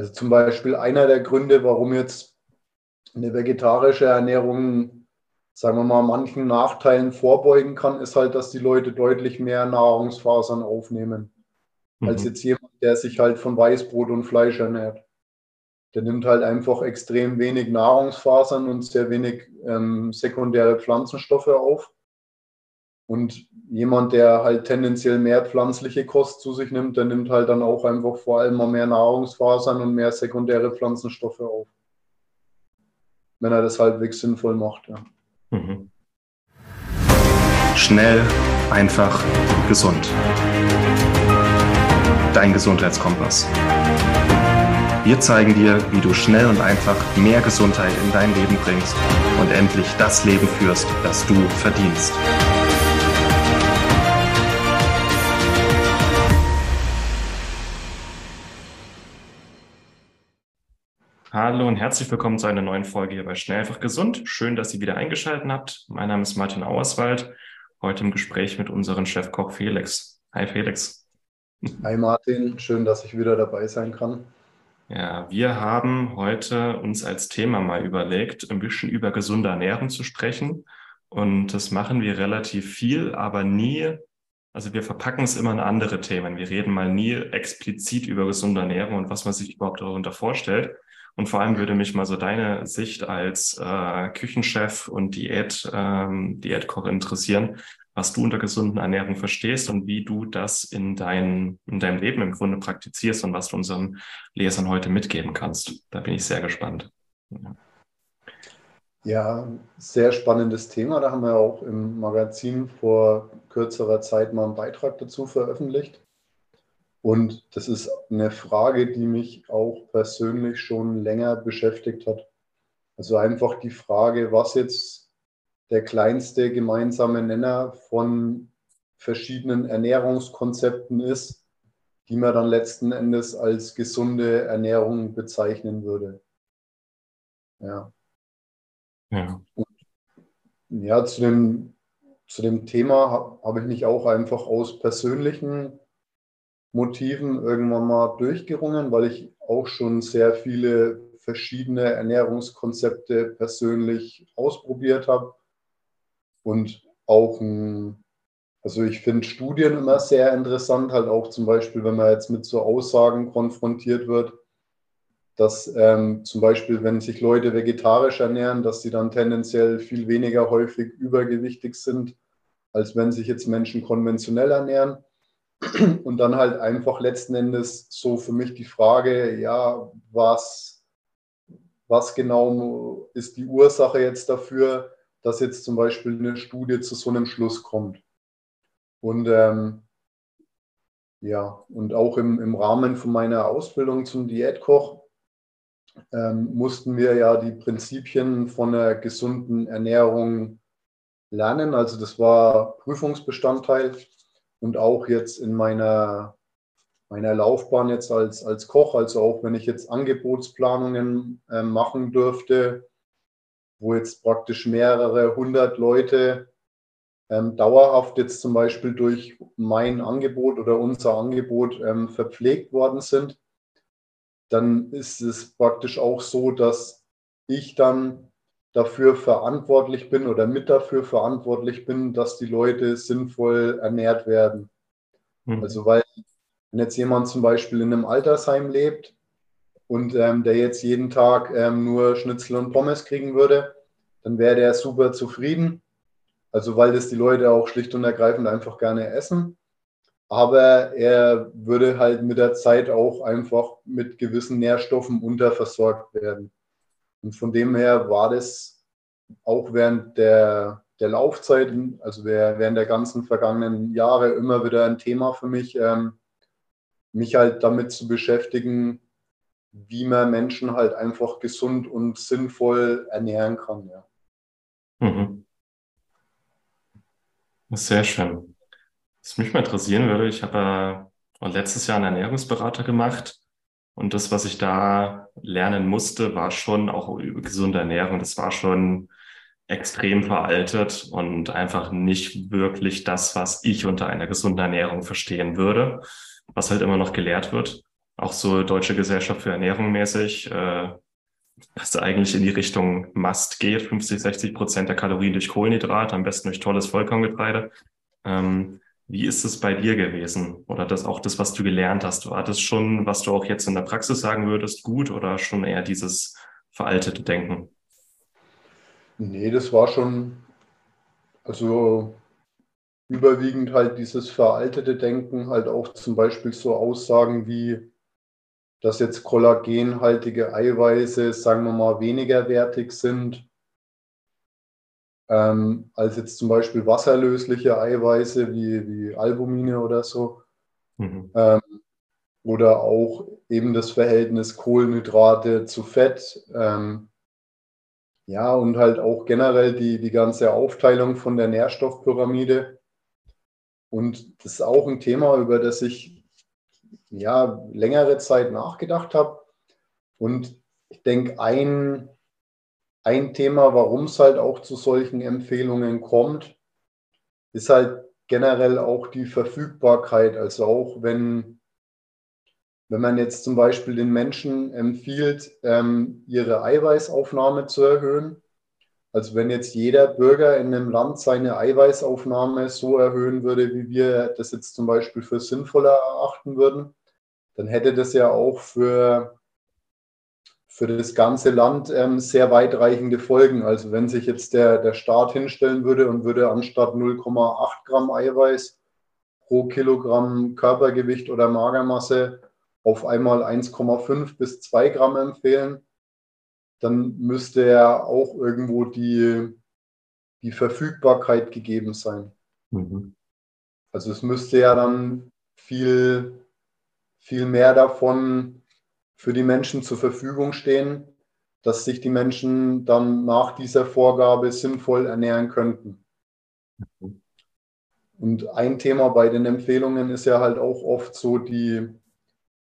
Also zum Beispiel einer der Gründe, warum jetzt eine vegetarische Ernährung, sagen wir mal, manchen Nachteilen vorbeugen kann, ist halt, dass die Leute deutlich mehr Nahrungsfasern aufnehmen, mhm. als jetzt jemand, der sich halt von Weißbrot und Fleisch ernährt. Der nimmt halt einfach extrem wenig Nahrungsfasern und sehr wenig ähm, sekundäre Pflanzenstoffe auf. Und jemand, der halt tendenziell mehr pflanzliche Kost zu sich nimmt, der nimmt halt dann auch einfach vor allem mal mehr Nahrungsfasern und mehr sekundäre Pflanzenstoffe auf. Wenn er das halbwegs sinnvoll macht, ja. Mhm. Schnell, einfach, gesund. Dein Gesundheitskompass. Wir zeigen dir, wie du schnell und einfach mehr Gesundheit in dein Leben bringst und endlich das Leben führst, das du verdienst. Hallo und herzlich willkommen zu einer neuen Folge hier bei Schnell einfach gesund. Schön, dass ihr wieder eingeschaltet habt. Mein Name ist Martin Auerswald. Heute im Gespräch mit unserem Chefkoch Felix. Hi Felix. Hi Martin, schön, dass ich wieder dabei sein kann. Ja, wir haben heute uns als Thema mal überlegt, ein bisschen über gesunde Ernährung zu sprechen. Und das machen wir relativ viel, aber nie, also wir verpacken es immer in andere Themen. Wir reden mal nie explizit über gesunde Ernährung und was man sich überhaupt darunter vorstellt. Und vor allem würde mich mal so deine Sicht als äh, Küchenchef und Diät, ähm, Diätkoch interessieren, was du unter gesunden Ernährung verstehst und wie du das in, dein, in deinem Leben im Grunde praktizierst und was du unseren Lesern heute mitgeben kannst. Da bin ich sehr gespannt. Ja. Ja, sehr spannendes Thema. Da haben wir auch im Magazin vor kürzerer Zeit mal einen Beitrag dazu veröffentlicht. Und das ist eine Frage, die mich auch persönlich schon länger beschäftigt hat. Also einfach die Frage, was jetzt der kleinste gemeinsame Nenner von verschiedenen Ernährungskonzepten ist, die man dann letzten Endes als gesunde Ernährung bezeichnen würde. Ja. Ja. Und, ja, zu dem, zu dem Thema habe hab ich mich auch einfach aus persönlichen Motiven irgendwann mal durchgerungen, weil ich auch schon sehr viele verschiedene Ernährungskonzepte persönlich ausprobiert habe und auch ein, also ich finde Studien immer sehr interessant, halt auch zum Beispiel, wenn man jetzt mit so Aussagen konfrontiert wird, dass ähm, zum Beispiel, wenn sich Leute vegetarisch ernähren, dass sie dann tendenziell viel weniger häufig übergewichtig sind, als wenn sich jetzt Menschen konventionell ernähren. Und dann halt einfach letzten Endes so für mich die Frage, ja, was, was genau ist die Ursache jetzt dafür, dass jetzt zum Beispiel eine Studie zu so einem Schluss kommt. Und ähm, ja, und auch im, im Rahmen von meiner Ausbildung zum Diätkoch ähm, mussten wir ja die Prinzipien von einer gesunden Ernährung lernen. Also das war Prüfungsbestandteil und auch jetzt in meiner, meiner Laufbahn jetzt als, als Koch, also auch wenn ich jetzt Angebotsplanungen äh, machen dürfte, wo jetzt praktisch mehrere hundert Leute ähm, dauerhaft jetzt zum Beispiel durch mein Angebot oder unser Angebot ähm, verpflegt worden sind, dann ist es praktisch auch so, dass ich dann dafür verantwortlich bin oder mit dafür verantwortlich bin, dass die Leute sinnvoll ernährt werden. Mhm. Also weil wenn jetzt jemand zum Beispiel in einem Altersheim lebt, und ähm, der jetzt jeden Tag ähm, nur Schnitzel und Pommes kriegen würde, dann wäre der super zufrieden. Also weil das die Leute auch schlicht und ergreifend einfach gerne essen. Aber er würde halt mit der Zeit auch einfach mit gewissen Nährstoffen unterversorgt werden. Und von dem her war das auch während der, der Laufzeit, also während der ganzen vergangenen Jahre immer wieder ein Thema für mich, ähm, mich halt damit zu beschäftigen, wie man Menschen halt einfach gesund und sinnvoll ernähren kann. Ja. Mhm. Sehr schön. Was mich mal interessieren würde, ich habe äh, letztes Jahr einen Ernährungsberater gemacht und das, was ich da lernen musste, war schon auch über gesunde Ernährung. Das war schon extrem veraltet und einfach nicht wirklich das, was ich unter einer gesunden Ernährung verstehen würde, was halt immer noch gelehrt wird. auch so Deutsche Gesellschaft für Ernährung mäßig, äh, dass eigentlich in die Richtung Must geht, 50, 60 Prozent der Kalorien durch Kohlenhydrat, am besten durch tolles Vollkorngetreide. Ähm, wie ist es bei dir gewesen? Oder das auch das, was du gelernt hast? War das schon, was du auch jetzt in der Praxis sagen würdest, gut oder schon eher dieses veraltete Denken? Nee, das war schon, also überwiegend halt dieses veraltete Denken, halt auch zum Beispiel so Aussagen wie, dass jetzt kollagenhaltige Eiweiße, sagen wir mal, weniger wertig sind ähm, als jetzt zum Beispiel wasserlösliche Eiweiße wie, wie Albumine oder so. Mhm. Ähm, oder auch eben das Verhältnis Kohlenhydrate zu Fett. Ähm, ja, und halt auch generell die, die ganze Aufteilung von der Nährstoffpyramide. Und das ist auch ein Thema, über das ich ja, längere Zeit nachgedacht habe. Und ich denke, ein, ein Thema, warum es halt auch zu solchen Empfehlungen kommt, ist halt generell auch die Verfügbarkeit. Also auch wenn, wenn man jetzt zum Beispiel den Menschen empfiehlt, ähm, ihre Eiweißaufnahme zu erhöhen, also wenn jetzt jeder Bürger in einem Land seine Eiweißaufnahme so erhöhen würde, wie wir das jetzt zum Beispiel für sinnvoller erachten würden, dann hätte das ja auch für, für das ganze Land ähm, sehr weitreichende Folgen. Also wenn sich jetzt der, der Staat hinstellen würde und würde anstatt 0,8 Gramm Eiweiß pro Kilogramm Körpergewicht oder Magermasse auf einmal 1,5 bis 2 Gramm empfehlen, dann müsste ja auch irgendwo die, die Verfügbarkeit gegeben sein. Mhm. Also es müsste ja dann viel, viel mehr davon für die Menschen zur Verfügung stehen, dass sich die Menschen dann nach dieser Vorgabe sinnvoll ernähren könnten. Und ein Thema bei den Empfehlungen ist ja halt auch oft so die,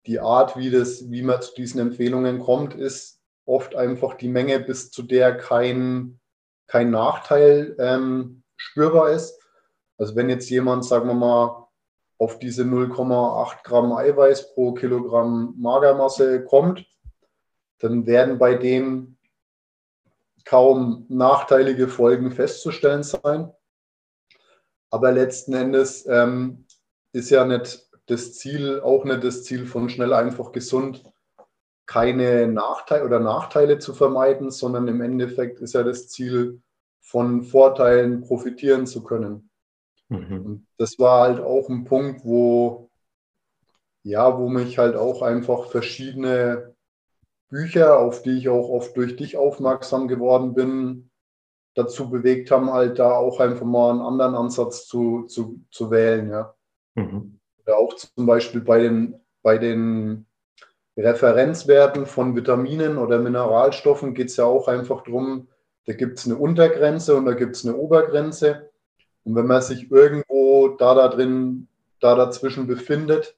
die Art, wie, das, wie man zu diesen Empfehlungen kommt, ist oft einfach die Menge, bis zu der kein, kein Nachteil ähm, spürbar ist. Also wenn jetzt jemand, sagen wir mal, auf diese 0,8 Gramm Eiweiß pro Kilogramm Magermasse kommt, dann werden bei dem kaum nachteilige Folgen festzustellen sein. Aber letzten Endes ähm, ist ja nicht das Ziel, auch nicht das Ziel von schnell einfach gesund, keine Nachteile oder Nachteile zu vermeiden, sondern im Endeffekt ist ja das Ziel, von Vorteilen profitieren zu können. Mhm. Und das war halt auch ein Punkt, wo, ja, wo mich halt auch einfach verschiedene Bücher, auf die ich auch oft durch dich aufmerksam geworden bin, dazu bewegt haben, halt da auch einfach mal einen anderen Ansatz zu, zu, zu wählen, ja. Mhm. Oder auch zum Beispiel bei den, bei den Referenzwerten von Vitaminen oder Mineralstoffen geht es ja auch einfach darum, da gibt es eine Untergrenze und da gibt es eine Obergrenze. Und wenn man sich irgendwo da, da drin, da dazwischen befindet,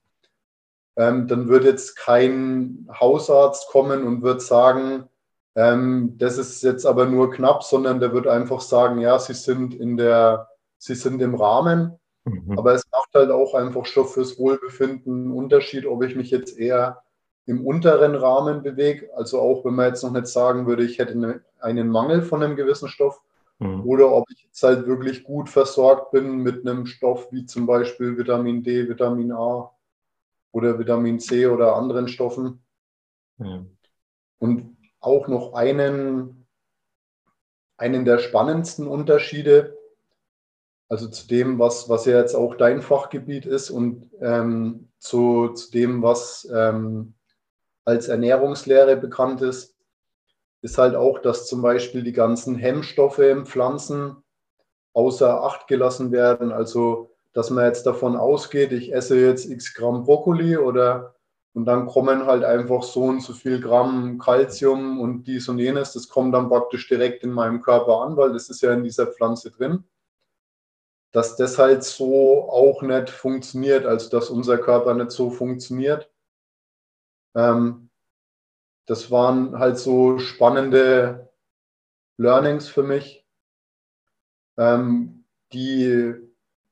ähm, dann wird jetzt kein Hausarzt kommen und wird sagen, ähm, das ist jetzt aber nur knapp, sondern der wird einfach sagen, ja, sie sind in der, sie sind im Rahmen. Mhm. Aber es macht halt auch einfach Stoff fürs Wohlbefinden einen Unterschied, ob ich mich jetzt eher im unteren Rahmen bewege. Also auch wenn man jetzt noch nicht sagen würde, ich hätte eine, einen Mangel von einem gewissen Stoff. Mhm. Oder ob ich jetzt halt wirklich gut versorgt bin mit einem Stoff wie zum Beispiel Vitamin D, Vitamin A oder Vitamin C oder anderen Stoffen. Mhm. Und auch noch einen, einen der spannendsten Unterschiede, also zu dem, was, was ja jetzt auch dein Fachgebiet ist und ähm, zu, zu dem, was ähm, als Ernährungslehre bekannt ist, ist halt auch, dass zum Beispiel die ganzen Hemmstoffe im Pflanzen außer Acht gelassen werden. Also, dass man jetzt davon ausgeht, ich esse jetzt x Gramm Brokkoli oder und dann kommen halt einfach so und so viel Gramm Kalzium und dies und jenes. Das kommt dann praktisch direkt in meinem Körper an, weil das ist ja in dieser Pflanze drin. Dass das halt so auch nicht funktioniert, also dass unser Körper nicht so funktioniert. Ähm, das waren halt so spannende Learnings für mich, ähm, die,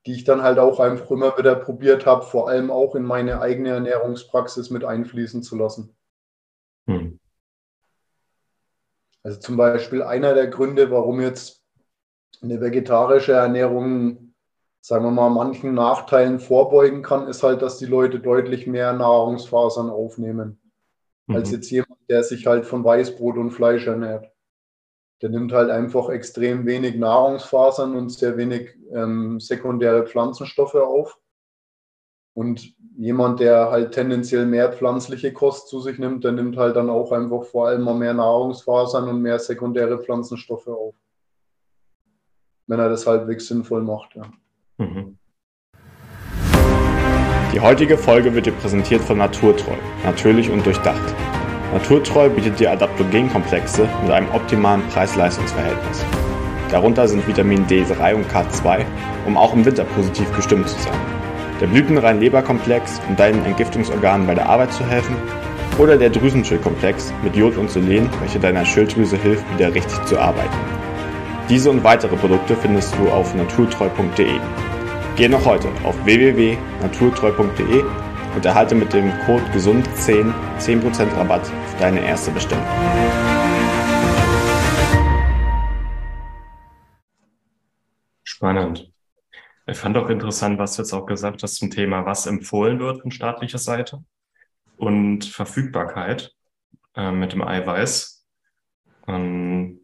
die ich dann halt auch einfach immer wieder probiert habe, vor allem auch in meine eigene Ernährungspraxis mit einfließen zu lassen. Hm. Also zum Beispiel einer der Gründe, warum jetzt eine vegetarische Ernährung, sagen wir mal, manchen Nachteilen vorbeugen kann, ist halt, dass die Leute deutlich mehr Nahrungsfasern aufnehmen, mhm. als jetzt jemand, der sich halt von Weißbrot und Fleisch ernährt der nimmt halt einfach extrem wenig Nahrungsfasern und sehr wenig ähm, sekundäre Pflanzenstoffe auf. Und jemand, der halt tendenziell mehr pflanzliche Kost zu sich nimmt, der nimmt halt dann auch einfach vor allem mal mehr Nahrungsfasern und mehr sekundäre Pflanzenstoffe auf. Wenn er das halbwegs sinnvoll macht, ja. Mhm. Die heutige Folge wird dir präsentiert von Naturtreu, natürlich und durchdacht. Naturtreu bietet dir Adaptogenkomplexe mit einem optimalen Preis-Leistungs-Verhältnis. Darunter sind Vitamin D3 und K2, um auch im Winter positiv gestimmt zu sein. Der blütenrein Leberkomplex, um deinen Entgiftungsorganen bei der Arbeit zu helfen. Oder der Drüsenschildkomplex mit Jod und Selen, welcher deiner Schilddrüse hilft, wieder richtig zu arbeiten. Diese und weitere Produkte findest du auf naturtreu.de. Geh noch heute auf www.naturtreu.de und erhalte mit dem Code GESUND10 10% Rabatt auf deine erste Bestellung. Spannend. Ich fand auch interessant, was du jetzt auch gesagt hast zum Thema, was empfohlen wird von staatlicher Seite und Verfügbarkeit äh, mit dem Eiweiß. Ähm,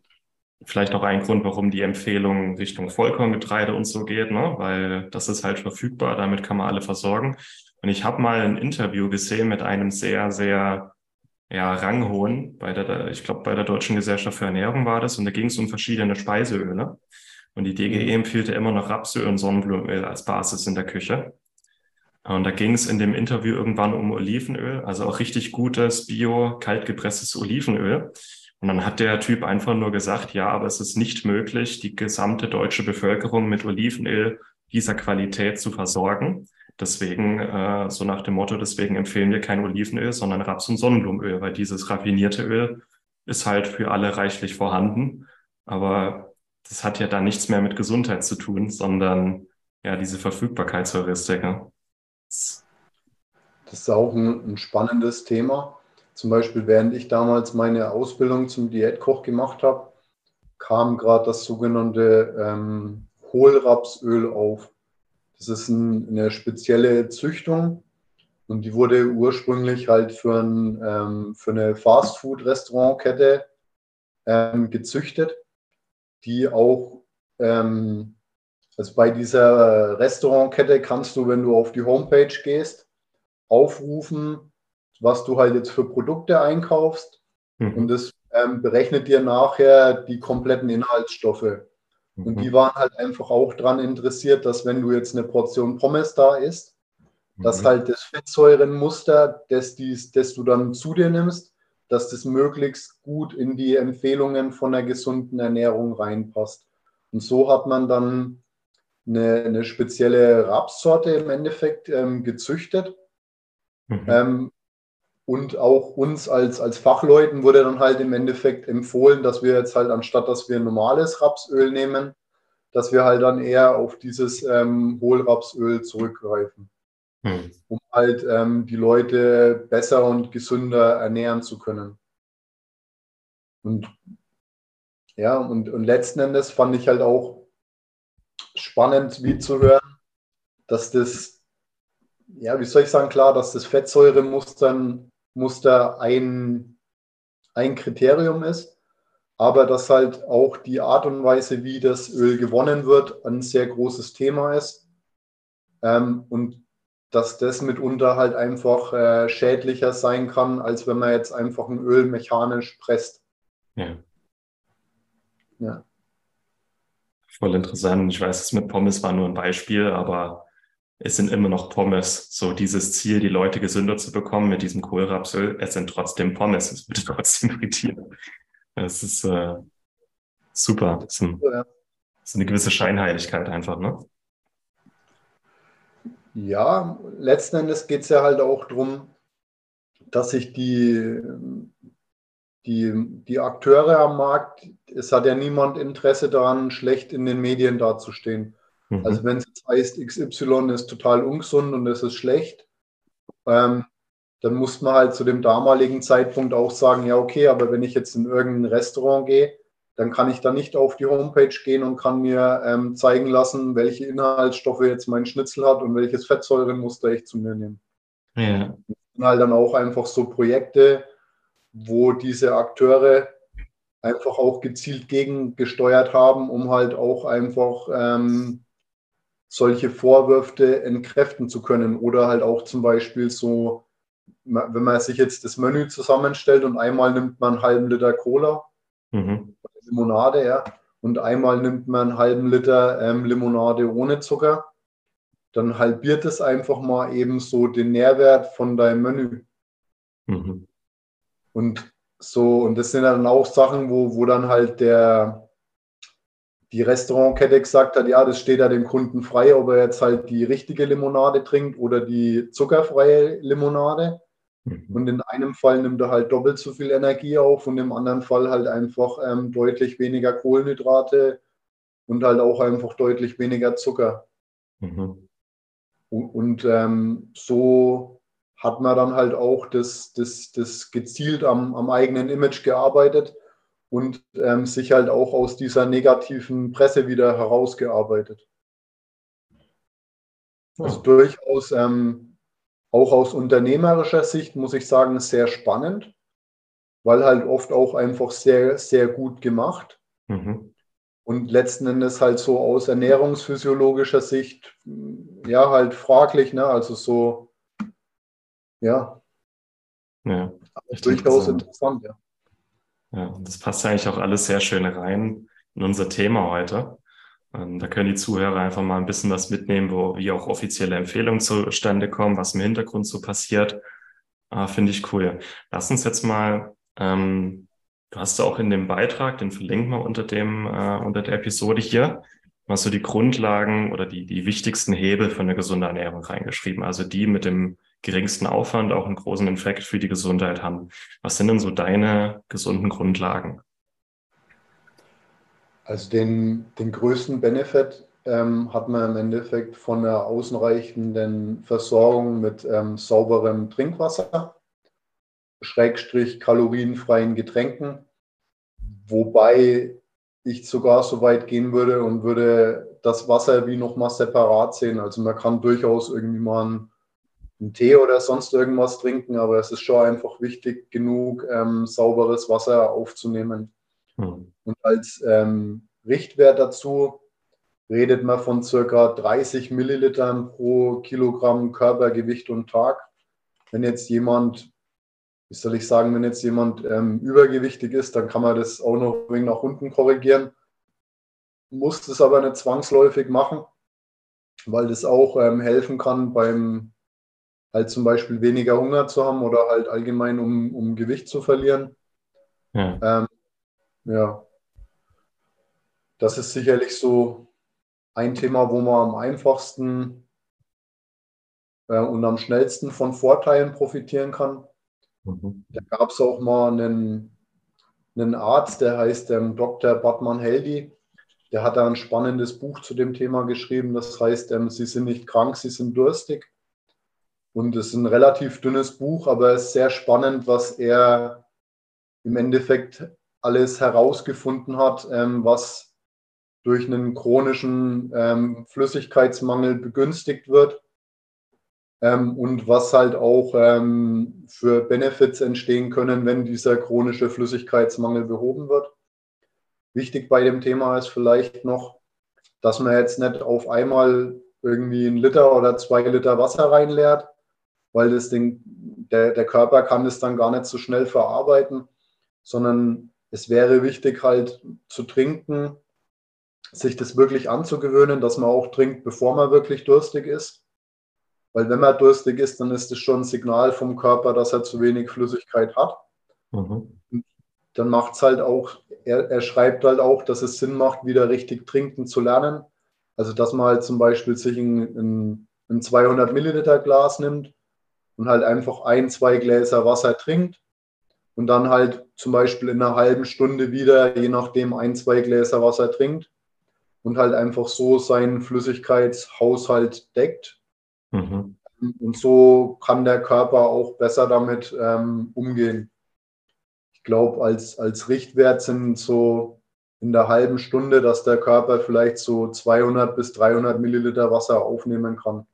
vielleicht auch ein Grund, warum die Empfehlung Richtung Vollkorngetreide und so geht, ne? weil das ist halt verfügbar, damit kann man alle versorgen. Und ich habe mal ein Interview gesehen mit einem sehr, sehr ja, ranghohen, bei der, ich glaube, bei der Deutschen Gesellschaft für Ernährung war das, und da ging es um verschiedene Speiseöle. Und die DGE mhm. empfiehlt immer noch Rapsöl und Sonnenblumenöl als Basis in der Küche. Und da ging es in dem Interview irgendwann um Olivenöl, also auch richtig gutes, bio, kaltgepresstes Olivenöl. Und dann hat der Typ einfach nur gesagt, ja, aber es ist nicht möglich, die gesamte deutsche Bevölkerung mit Olivenöl dieser Qualität zu versorgen. Deswegen, äh, so nach dem Motto, deswegen empfehlen wir kein Olivenöl, sondern Raps- und Sonnenblumenöl, weil dieses raffinierte Öl ist halt für alle reichlich vorhanden. Aber das hat ja da nichts mehr mit Gesundheit zu tun, sondern ja, diese Verfügbarkeitsheuristik. Ne? Das ist auch ein, ein spannendes Thema. Zum Beispiel, während ich damals meine Ausbildung zum Diätkoch gemacht habe, kam gerade das sogenannte ähm, Hohlrapsöl auf. Das ist ein, eine spezielle Züchtung und die wurde ursprünglich halt für, ein, ähm, für eine Fastfood-Restaurantkette ähm, gezüchtet, die auch, ähm, also bei dieser Restaurantkette kannst du, wenn du auf die Homepage gehst, aufrufen, was du halt jetzt für Produkte einkaufst mhm. und das ähm, berechnet dir nachher die kompletten Inhaltsstoffe. Und mhm. die waren halt einfach auch daran interessiert, dass wenn du jetzt eine Portion Pommes da isst, mhm. dass halt das Fettsäurenmuster, das, dies, das du dann zu dir nimmst, dass das möglichst gut in die Empfehlungen von einer gesunden Ernährung reinpasst. Und so hat man dann eine, eine spezielle Rapssorte im Endeffekt ähm, gezüchtet. Mhm. Ähm, und auch uns als, als Fachleuten wurde dann halt im Endeffekt empfohlen, dass wir jetzt halt anstatt, dass wir ein normales Rapsöl nehmen, dass wir halt dann eher auf dieses ähm, Hohlrapsöl zurückgreifen, hm. um halt ähm, die Leute besser und gesünder ernähren zu können. Und ja, und, und letzten Endes fand ich halt auch spannend, wie zu hören, dass das, ja, wie soll ich sagen, klar, dass das Fettsäuremuster Muster ein, ein Kriterium ist, aber dass halt auch die Art und Weise, wie das Öl gewonnen wird, ein sehr großes Thema ist. Ähm, und dass das mitunter halt einfach äh, schädlicher sein kann, als wenn man jetzt einfach ein Öl mechanisch presst. Ja. Ja. Voll interessant. Ich weiß, es mit Pommes war nur ein Beispiel, aber es sind immer noch Pommes. So dieses Ziel, die Leute gesünder zu bekommen mit diesem Kohlrapsöl, es sind trotzdem Pommes. Es wird trotzdem frittiert. Das ist äh, super. Das ist, ein, das ist eine gewisse Scheinheiligkeit einfach, ne? Ja, letzten Endes geht es ja halt auch darum, dass sich die, die, die Akteure am Markt, es hat ja niemand Interesse daran, schlecht in den Medien dazustehen. Mhm. Also wenn es jetzt heißt, XY ist total ungesund und es ist schlecht, ähm, dann muss man halt zu dem damaligen Zeitpunkt auch sagen, ja, okay, aber wenn ich jetzt in irgendein Restaurant gehe, dann kann ich da nicht auf die Homepage gehen und kann mir ähm, zeigen lassen, welche Inhaltsstoffe jetzt mein Schnitzel hat und welches Fettsäurenmuster ich zu mir nehme. Ja. Das sind halt dann auch einfach so Projekte, wo diese Akteure einfach auch gezielt gegengesteuert haben, um halt auch einfach ähm, solche Vorwürfe entkräften zu können. Oder halt auch zum Beispiel so, wenn man sich jetzt das Menü zusammenstellt und einmal nimmt man einen halben Liter Cola, mhm. Limonade, ja, und einmal nimmt man einen halben Liter ähm, Limonade ohne Zucker, dann halbiert es einfach mal eben so den Nährwert von deinem Menü. Mhm. Und so, und das sind dann auch Sachen, wo, wo dann halt der, die Restaurantkette gesagt hat, ja, das steht ja dem Kunden frei, ob er jetzt halt die richtige Limonade trinkt oder die zuckerfreie Limonade. Mhm. Und in einem Fall nimmt er halt doppelt so viel Energie auf und im anderen Fall halt einfach ähm, deutlich weniger Kohlenhydrate und halt auch einfach deutlich weniger Zucker. Mhm. Und, und ähm, so hat man dann halt auch das, das, das gezielt am, am eigenen Image gearbeitet und ähm, sich halt auch aus dieser negativen Presse wieder herausgearbeitet. Also durchaus ähm, auch aus unternehmerischer Sicht muss ich sagen, sehr spannend, weil halt oft auch einfach sehr, sehr gut gemacht. Mhm. Und letzten Endes halt so aus ernährungsphysiologischer Sicht, ja, halt fraglich, ne? Also so, ja. Ja. Durchaus interessant, ja. Ja, das passt eigentlich auch alles sehr schön rein in unser Thema heute. Ähm, da können die Zuhörer einfach mal ein bisschen was mitnehmen, wo wie auch offizielle Empfehlungen zustande kommen, was im Hintergrund so passiert. Äh, Finde ich cool. Lass uns jetzt mal, ähm, du hast auch in dem Beitrag, den verlinken wir unter dem, äh, unter der Episode hier, mal so die Grundlagen oder die, die wichtigsten Hebel für eine gesunde Ernährung reingeschrieben. Also die mit dem geringsten Aufwand auch einen großen Effekt für die Gesundheit haben. Was sind denn so deine gesunden Grundlagen? Also den, den größten Benefit ähm, hat man im Endeffekt von der ausreichenden Versorgung mit ähm, sauberem Trinkwasser, Schrägstrich kalorienfreien Getränken, wobei ich sogar so weit gehen würde und würde das Wasser wie nochmal separat sehen. Also man kann durchaus irgendwie mal ein einen Tee oder sonst irgendwas trinken, aber es ist schon einfach wichtig genug, ähm, sauberes Wasser aufzunehmen. Mhm. Und als ähm, Richtwert dazu redet man von circa 30 Millilitern pro Kilogramm Körpergewicht und Tag. Wenn jetzt jemand, wie soll ich sagen, wenn jetzt jemand ähm, übergewichtig ist, dann kann man das auch noch ein wenig nach unten korrigieren. Muss das aber nicht zwangsläufig machen, weil das auch ähm, helfen kann beim halt zum Beispiel weniger Hunger zu haben oder halt allgemein, um, um Gewicht zu verlieren. Ja. Ähm, ja. Das ist sicherlich so ein Thema, wo man am einfachsten äh, und am schnellsten von Vorteilen profitieren kann. Mhm. Da gab es auch mal einen, einen Arzt, der heißt ähm, Dr. Batman Heldi. Der hat da ein spannendes Buch zu dem Thema geschrieben. Das heißt, ähm, Sie sind nicht krank, Sie sind durstig. Und es ist ein relativ dünnes Buch, aber es ist sehr spannend, was er im Endeffekt alles herausgefunden hat, ähm, was durch einen chronischen ähm, Flüssigkeitsmangel begünstigt wird ähm, und was halt auch ähm, für Benefits entstehen können, wenn dieser chronische Flüssigkeitsmangel behoben wird. Wichtig bei dem Thema ist vielleicht noch, dass man jetzt nicht auf einmal irgendwie einen Liter oder zwei Liter Wasser reinleert, weil das Ding, der, der Körper kann das dann gar nicht so schnell verarbeiten, sondern es wäre wichtig halt zu trinken, sich das wirklich anzugewöhnen, dass man auch trinkt, bevor man wirklich durstig ist. Weil wenn man durstig ist, dann ist das schon ein Signal vom Körper, dass er zu wenig Flüssigkeit hat. Mhm. Dann macht es halt auch, er, er schreibt halt auch, dass es Sinn macht, wieder richtig trinken zu lernen. Also dass man halt zum Beispiel sich ein, ein, ein 200 Milliliter Glas nimmt und halt einfach ein, zwei Gläser Wasser trinkt und dann halt zum Beispiel in einer halben Stunde wieder, je nachdem, ein, zwei Gläser Wasser trinkt und halt einfach so seinen Flüssigkeitshaushalt deckt. Mhm. Und so kann der Körper auch besser damit ähm, umgehen. Ich glaube, als, als Richtwert sind so in der halben Stunde, dass der Körper vielleicht so 200 bis 300 Milliliter Wasser aufnehmen kann.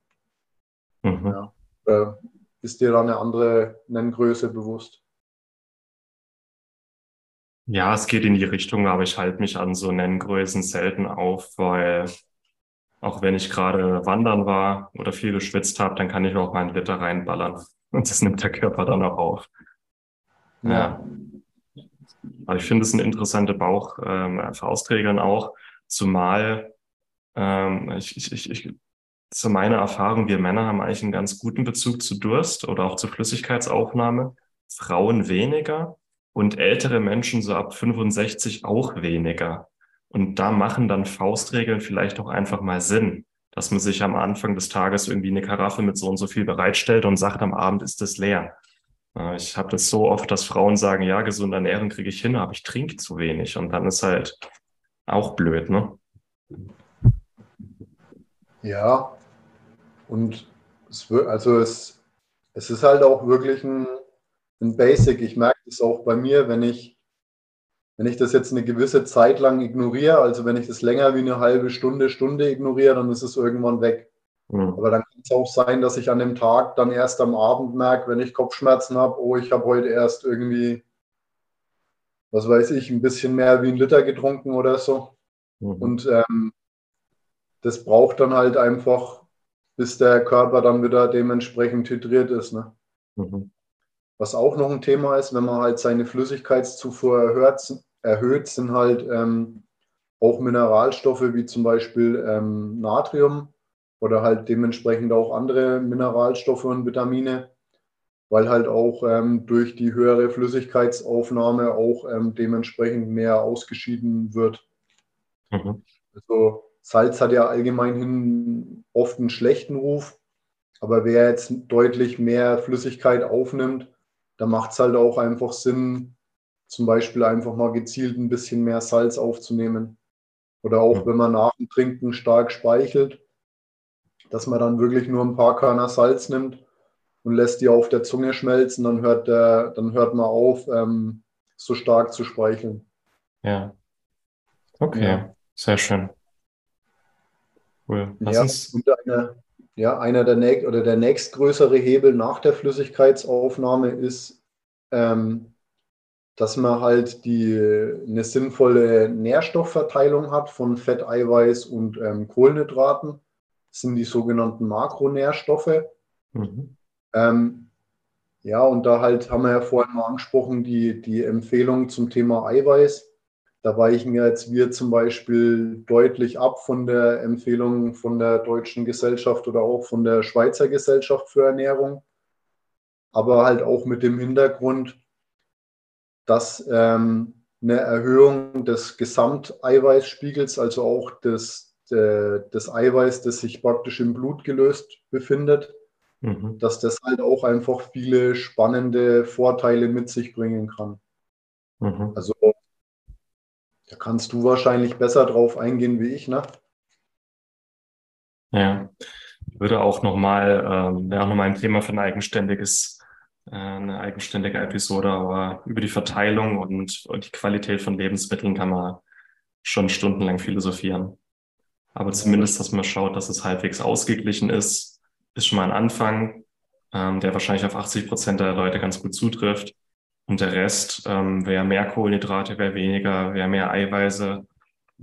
Mhm. Ja. Äh, ist dir da eine andere Nenngröße bewusst? Ja, es geht in die Richtung, aber ich halte mich an so Nenngrößen selten auf, weil auch wenn ich gerade wandern war oder viel geschwitzt habe, dann kann ich auch mal einen Liter reinballern. Und das nimmt der Körper dann auch auf. Ja. ja. Aber ich finde es eine interessante Bauch, ähm, auch, zumal ähm, ich, ich, ich, zu meiner Erfahrung, wir Männer haben eigentlich einen ganz guten Bezug zu Durst oder auch zur Flüssigkeitsaufnahme, Frauen weniger und ältere Menschen so ab 65 auch weniger. Und da machen dann Faustregeln vielleicht auch einfach mal Sinn, dass man sich am Anfang des Tages irgendwie eine Karaffe mit so und so viel bereitstellt und sagt, am Abend ist es leer. Ich habe das so oft, dass Frauen sagen, ja, gesunde Ernährung kriege ich hin, aber ich trinke zu wenig. Und dann ist halt auch blöd, ne? Ja, und es wird, also es, es ist halt auch wirklich ein, ein Basic. Ich merke das auch bei mir, wenn ich, wenn ich das jetzt eine gewisse Zeit lang ignoriere, also wenn ich das länger wie eine halbe Stunde, Stunde ignoriere, dann ist es irgendwann weg. Mhm. Aber dann kann es auch sein, dass ich an dem Tag dann erst am Abend merke, wenn ich Kopfschmerzen habe, oh, ich habe heute erst irgendwie, was weiß ich, ein bisschen mehr wie ein Liter getrunken oder so. Mhm. Und ähm, das braucht dann halt einfach, bis der Körper dann wieder dementsprechend hydriert ist. Ne? Mhm. Was auch noch ein Thema ist, wenn man halt seine Flüssigkeitszufuhr erhöht, erhöht sind halt ähm, auch Mineralstoffe wie zum Beispiel ähm, Natrium oder halt dementsprechend auch andere Mineralstoffe und Vitamine, weil halt auch ähm, durch die höhere Flüssigkeitsaufnahme auch ähm, dementsprechend mehr ausgeschieden wird. Mhm. Also Salz hat ja allgemein hin oft einen schlechten Ruf, aber wer jetzt deutlich mehr Flüssigkeit aufnimmt, da macht es halt auch einfach Sinn, zum Beispiel einfach mal gezielt ein bisschen mehr Salz aufzunehmen. Oder auch wenn man nach dem Trinken stark speichelt, dass man dann wirklich nur ein paar Körner Salz nimmt und lässt die auf der Zunge schmelzen, dann hört, der, dann hört man auf, ähm, so stark zu speicheln. Ja. Okay, ja. sehr schön. Cool. Lass ja, uns... und eine, ja, einer der, nächst, oder der nächstgrößere Hebel nach der Flüssigkeitsaufnahme ist, ähm, dass man halt die, eine sinnvolle Nährstoffverteilung hat von Fett, Eiweiß und ähm, Kohlenhydraten sind die sogenannten Makronährstoffe. Mhm. Ähm, ja, und da halt haben wir ja vorhin mal angesprochen, die, die Empfehlung zum Thema Eiweiß. Da weichen ja jetzt wir zum Beispiel deutlich ab von der Empfehlung von der Deutschen Gesellschaft oder auch von der Schweizer Gesellschaft für Ernährung. Aber halt auch mit dem Hintergrund, dass ähm, eine Erhöhung des Gesamteiweißspiegels, also auch des, äh, das Eiweiß, das sich praktisch im Blut gelöst befindet, mhm. dass das halt auch einfach viele spannende Vorteile mit sich bringen kann. Mhm. Also da kannst du wahrscheinlich besser drauf eingehen wie ich, ne? Ja, ich würde auch nochmal, ähm, wäre auch nochmal ein Thema für ein eigenständiges, äh, eine eigenständige Episode, aber über die Verteilung und, und die Qualität von Lebensmitteln kann man schon stundenlang philosophieren. Aber zumindest, dass man schaut, dass es halbwegs ausgeglichen ist, ist schon mal ein Anfang, ähm, der wahrscheinlich auf 80 Prozent der Leute ganz gut zutrifft. Und der Rest, ähm, wer mehr Kohlenhydrate, wer weniger, wer mehr Eiweiße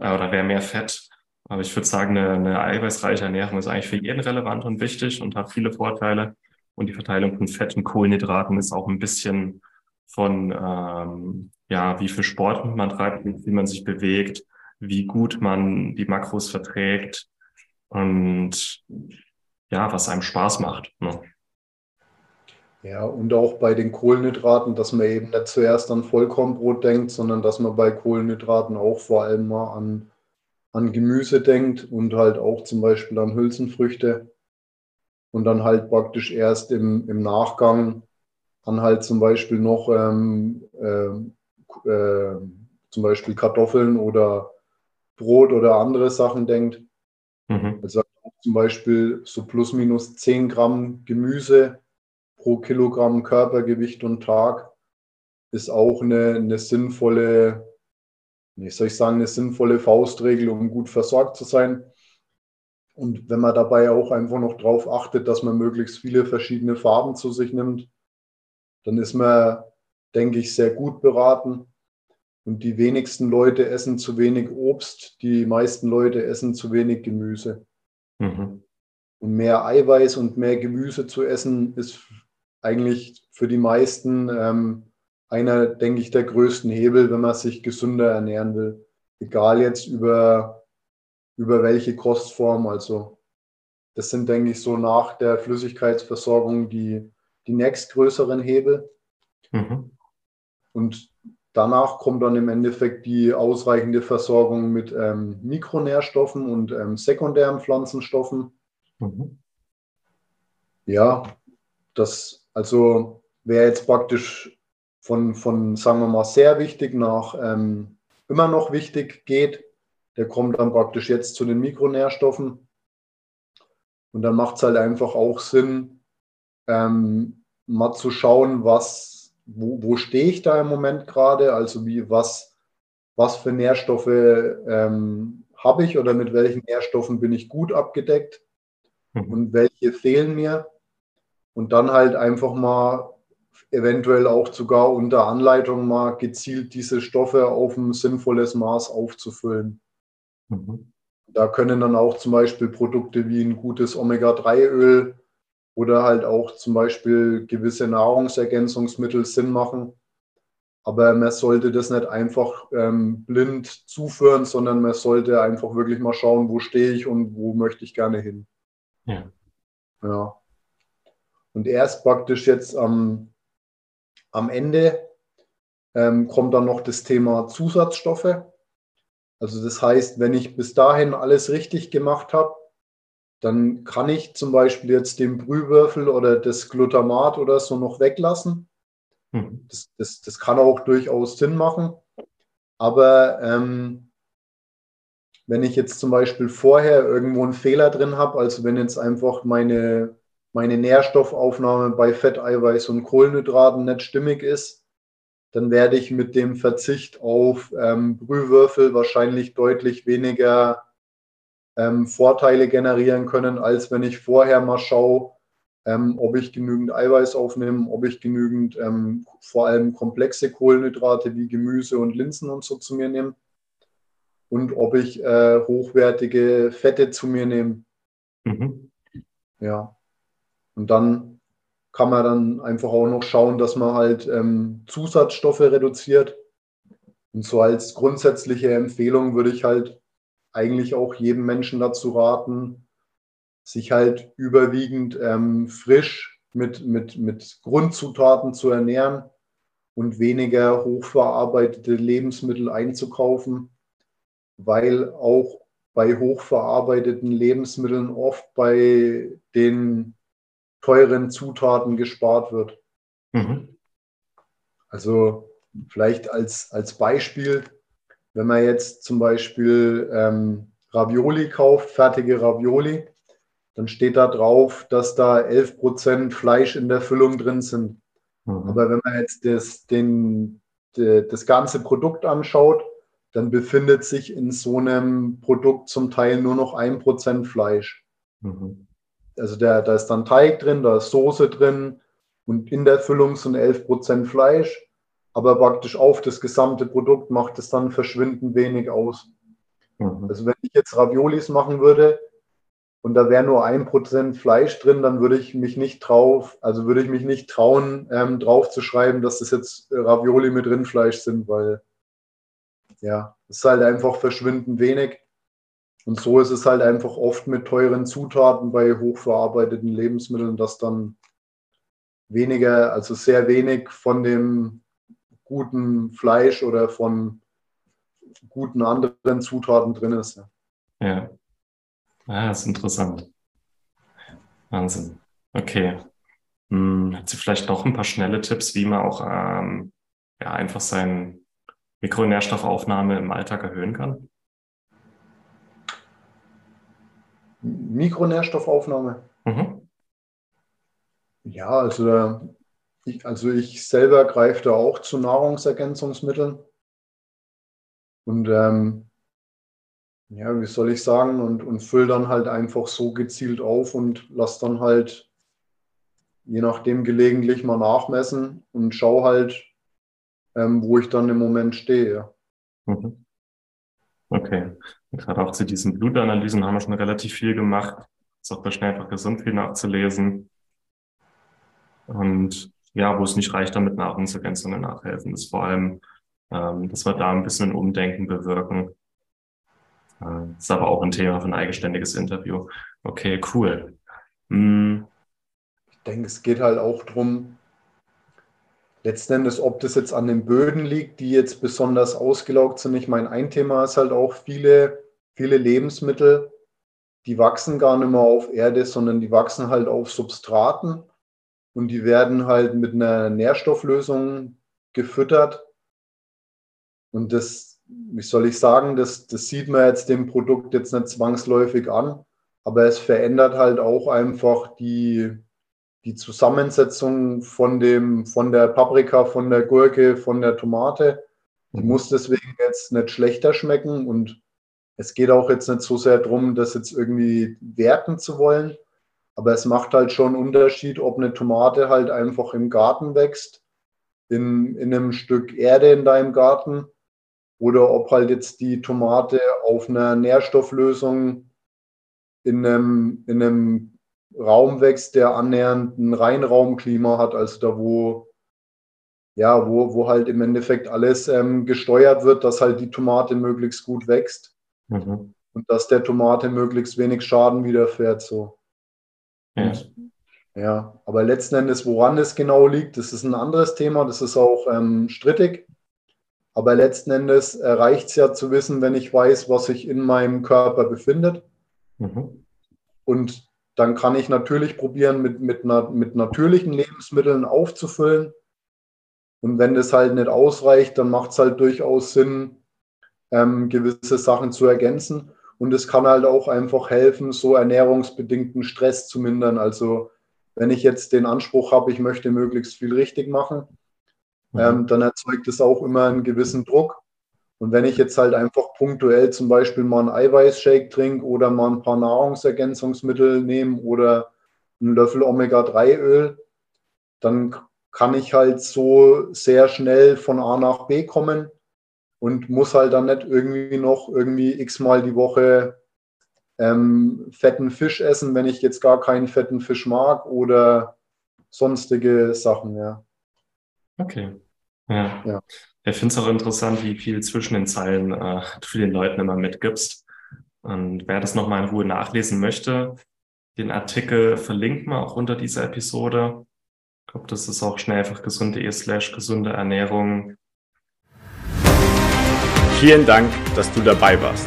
äh, oder wer mehr Fett. Aber ich würde sagen, eine, eine eiweißreiche Ernährung ist eigentlich für jeden relevant und wichtig und hat viele Vorteile. Und die Verteilung von Fett und Kohlenhydraten ist auch ein bisschen von, ähm, ja, wie viel Sport man treibt, wie man sich bewegt, wie gut man die Makros verträgt und ja, was einem Spaß macht. Ne? Ja, und auch bei den Kohlenhydraten, dass man eben nicht zuerst an Vollkornbrot denkt, sondern dass man bei Kohlenhydraten auch vor allem mal an, an Gemüse denkt und halt auch zum Beispiel an Hülsenfrüchte und dann halt praktisch erst im, im Nachgang an halt zum Beispiel noch ähm, äh, äh, zum Beispiel Kartoffeln oder Brot oder andere Sachen denkt. Mhm. Also zum Beispiel so plus minus 10 Gramm Gemüse pro Kilogramm Körpergewicht und Tag ist auch eine, eine sinnvolle, wie soll ich sagen, eine sinnvolle Faustregel, um gut versorgt zu sein. Und wenn man dabei auch einfach noch darauf achtet, dass man möglichst viele verschiedene Farben zu sich nimmt, dann ist man, denke ich, sehr gut beraten. Und die wenigsten Leute essen zu wenig Obst, die meisten Leute essen zu wenig Gemüse. Mhm. Und mehr Eiweiß und mehr Gemüse zu essen, ist eigentlich für die meisten ähm, einer, denke ich, der größten Hebel, wenn man sich gesünder ernähren will. Egal jetzt über, über welche Kostform. Also das sind, denke ich, so nach der Flüssigkeitsversorgung die, die nächstgrößeren Hebel. Mhm. Und danach kommt dann im Endeffekt die ausreichende Versorgung mit ähm, Mikronährstoffen und ähm, sekundären Pflanzenstoffen. Mhm. Ja, das also wäre jetzt praktisch von, von, sagen wir mal, sehr wichtig nach ähm, immer noch wichtig geht. Der kommt dann praktisch jetzt zu den Mikronährstoffen. Und dann macht es halt einfach auch Sinn, ähm, mal zu schauen, was, wo, wo stehe ich da im Moment gerade, also wie, was, was für Nährstoffe ähm, habe ich oder mit welchen Nährstoffen bin ich gut abgedeckt mhm. und welche fehlen mir. Und dann halt einfach mal eventuell auch sogar unter Anleitung mal gezielt diese Stoffe auf ein sinnvolles Maß aufzufüllen. Mhm. Da können dann auch zum Beispiel Produkte wie ein gutes Omega-3-Öl oder halt auch zum Beispiel gewisse Nahrungsergänzungsmittel Sinn machen. Aber man sollte das nicht einfach ähm, blind zuführen, sondern man sollte einfach wirklich mal schauen, wo stehe ich und wo möchte ich gerne hin. Ja. ja. Und erst praktisch jetzt am am Ende ähm, kommt dann noch das Thema Zusatzstoffe. Also das heißt, wenn ich bis dahin alles richtig gemacht habe, dann kann ich zum Beispiel jetzt den Brühwürfel oder das Glutamat oder so noch weglassen. Mhm. Das, das, das kann auch durchaus Sinn machen. Aber ähm, wenn ich jetzt zum Beispiel vorher irgendwo einen Fehler drin habe, also wenn jetzt einfach meine meine Nährstoffaufnahme bei Fett, Eiweiß und Kohlenhydraten nicht stimmig ist, dann werde ich mit dem Verzicht auf ähm, Brühwürfel wahrscheinlich deutlich weniger ähm, Vorteile generieren können, als wenn ich vorher mal schaue, ähm, ob ich genügend Eiweiß aufnehme, ob ich genügend ähm, vor allem komplexe Kohlenhydrate wie Gemüse und Linsen und so zu mir nehme und ob ich äh, hochwertige Fette zu mir nehme. Mhm. Ja. Und dann kann man dann einfach auch noch schauen, dass man halt ähm, Zusatzstoffe reduziert. Und so als grundsätzliche Empfehlung würde ich halt eigentlich auch jedem Menschen dazu raten, sich halt überwiegend ähm, frisch mit, mit, mit Grundzutaten zu ernähren und weniger hochverarbeitete Lebensmittel einzukaufen, weil auch bei hochverarbeiteten Lebensmitteln oft bei den teuren Zutaten gespart wird. Mhm. Also vielleicht als, als Beispiel, wenn man jetzt zum Beispiel ähm, Ravioli kauft, fertige Ravioli, dann steht da drauf, dass da 11% Fleisch in der Füllung drin sind. Mhm. Aber wenn man jetzt das, den, de, das ganze Produkt anschaut, dann befindet sich in so einem Produkt zum Teil nur noch 1% Fleisch. Mhm. Also der, da ist dann Teig drin, da ist Soße drin und in der Füllung sind 11% Fleisch, aber praktisch auf das gesamte Produkt macht es dann verschwindend wenig aus. Mhm. Also wenn ich jetzt Raviolis machen würde und da wäre nur 1% Fleisch drin, dann würde ich mich nicht drauf, also würde ich mich nicht trauen, ähm, drauf zu schreiben, dass das jetzt Ravioli mit Rindfleisch sind, weil ja, es ist halt einfach verschwindend wenig. Und so ist es halt einfach oft mit teuren Zutaten bei hochverarbeiteten Lebensmitteln, dass dann weniger, also sehr wenig von dem guten Fleisch oder von guten anderen Zutaten drin ist. Ja, ah, das ist interessant. Wahnsinn. Okay. Hm, hat sie vielleicht noch ein paar schnelle Tipps, wie man auch ähm, ja, einfach seine Mikronährstoffaufnahme im Alltag erhöhen kann? Mikronährstoffaufnahme. Mhm. Ja, also ich, also ich selber greife da auch zu Nahrungsergänzungsmitteln. Und ähm, ja, wie soll ich sagen, und, und fülle dann halt einfach so gezielt auf und lasse dann halt je nachdem gelegentlich mal nachmessen und schaue halt, ähm, wo ich dann im Moment stehe. Mhm. Okay. Gerade auch zu diesen Blutanalysen haben wir schon relativ viel gemacht. Ist auch bei Schnell einfach gesund viel nachzulesen. Und ja, wo es nicht reicht, damit Nahrungsergänzungen nachhelfen, ist vor allem, ähm, dass wir da ein bisschen ein Umdenken bewirken. Äh, ist aber auch ein Thema für ein eigenständiges Interview. Okay, cool. Hm. Ich denke, es geht halt auch darum, letzten Endes, ob das jetzt an den Böden liegt, die jetzt besonders ausgelaugt sind. Ich meine, ein Thema ist halt auch viele, viele Lebensmittel, die wachsen gar nicht mehr auf Erde, sondern die wachsen halt auf Substraten und die werden halt mit einer Nährstofflösung gefüttert. Und das, wie soll ich sagen, das, das sieht man jetzt dem Produkt jetzt nicht zwangsläufig an, aber es verändert halt auch einfach die, die Zusammensetzung von, dem, von der Paprika, von der Gurke, von der Tomate. Die mhm. muss deswegen jetzt nicht schlechter schmecken und es geht auch jetzt nicht so sehr darum, das jetzt irgendwie werten zu wollen, aber es macht halt schon einen Unterschied, ob eine Tomate halt einfach im Garten wächst, in, in einem Stück Erde in deinem Garten, oder ob halt jetzt die Tomate auf einer Nährstofflösung in einem, in einem Raum wächst, der annähernd ein Reinraumklima hat, also da, wo, ja, wo, wo halt im Endeffekt alles ähm, gesteuert wird, dass halt die Tomate möglichst gut wächst mhm. und dass der Tomate möglichst wenig Schaden widerfährt. So. Ja. Ja, aber letzten Endes, woran es genau liegt, das ist ein anderes Thema, das ist auch ähm, strittig. Aber letzten Endes reicht es ja zu wissen, wenn ich weiß, was sich in meinem Körper befindet. Mhm. Und dann kann ich natürlich probieren, mit, mit, mit natürlichen Lebensmitteln aufzufüllen. Und wenn das halt nicht ausreicht, dann macht es halt durchaus Sinn, ähm, gewisse Sachen zu ergänzen. Und es kann halt auch einfach helfen, so ernährungsbedingten Stress zu mindern. Also wenn ich jetzt den Anspruch habe, ich möchte möglichst viel richtig machen, mhm. ähm, dann erzeugt es auch immer einen gewissen Druck. Und wenn ich jetzt halt einfach punktuell zum Beispiel mal einen Eiweißshake trinke oder mal ein paar Nahrungsergänzungsmittel nehme oder einen Löffel Omega-3-Öl, dann kann ich halt so sehr schnell von A nach B kommen und muss halt dann nicht irgendwie noch irgendwie x-mal die Woche ähm, fetten Fisch essen, wenn ich jetzt gar keinen fetten Fisch mag oder sonstige Sachen, ja. Okay. Ja. ja. Ich finde es auch interessant, wie viel zwischen den Zeilen äh, du für den Leuten immer mitgibst. Und wer das nochmal in Ruhe nachlesen möchte, den Artikel verlinkt man auch unter dieser Episode. Ich glaube, das ist auch schnell einfach gesund.de slash gesunde Ernährung. Vielen Dank, dass du dabei warst.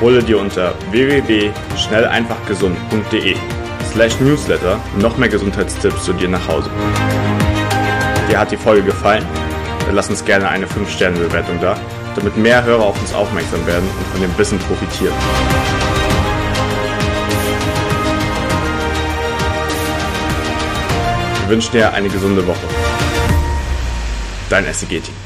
Hole dir unter www.schnelleinfachgesund.de slash newsletter noch mehr Gesundheitstipps zu dir nach Hause. Dir hat die Folge gefallen? Dann lass uns gerne eine 5-Sterne-Bewertung da, damit mehr Hörer auf uns aufmerksam werden und von dem Wissen profitieren. Wir wünschen dir eine gesunde Woche. Dein SEG-Team.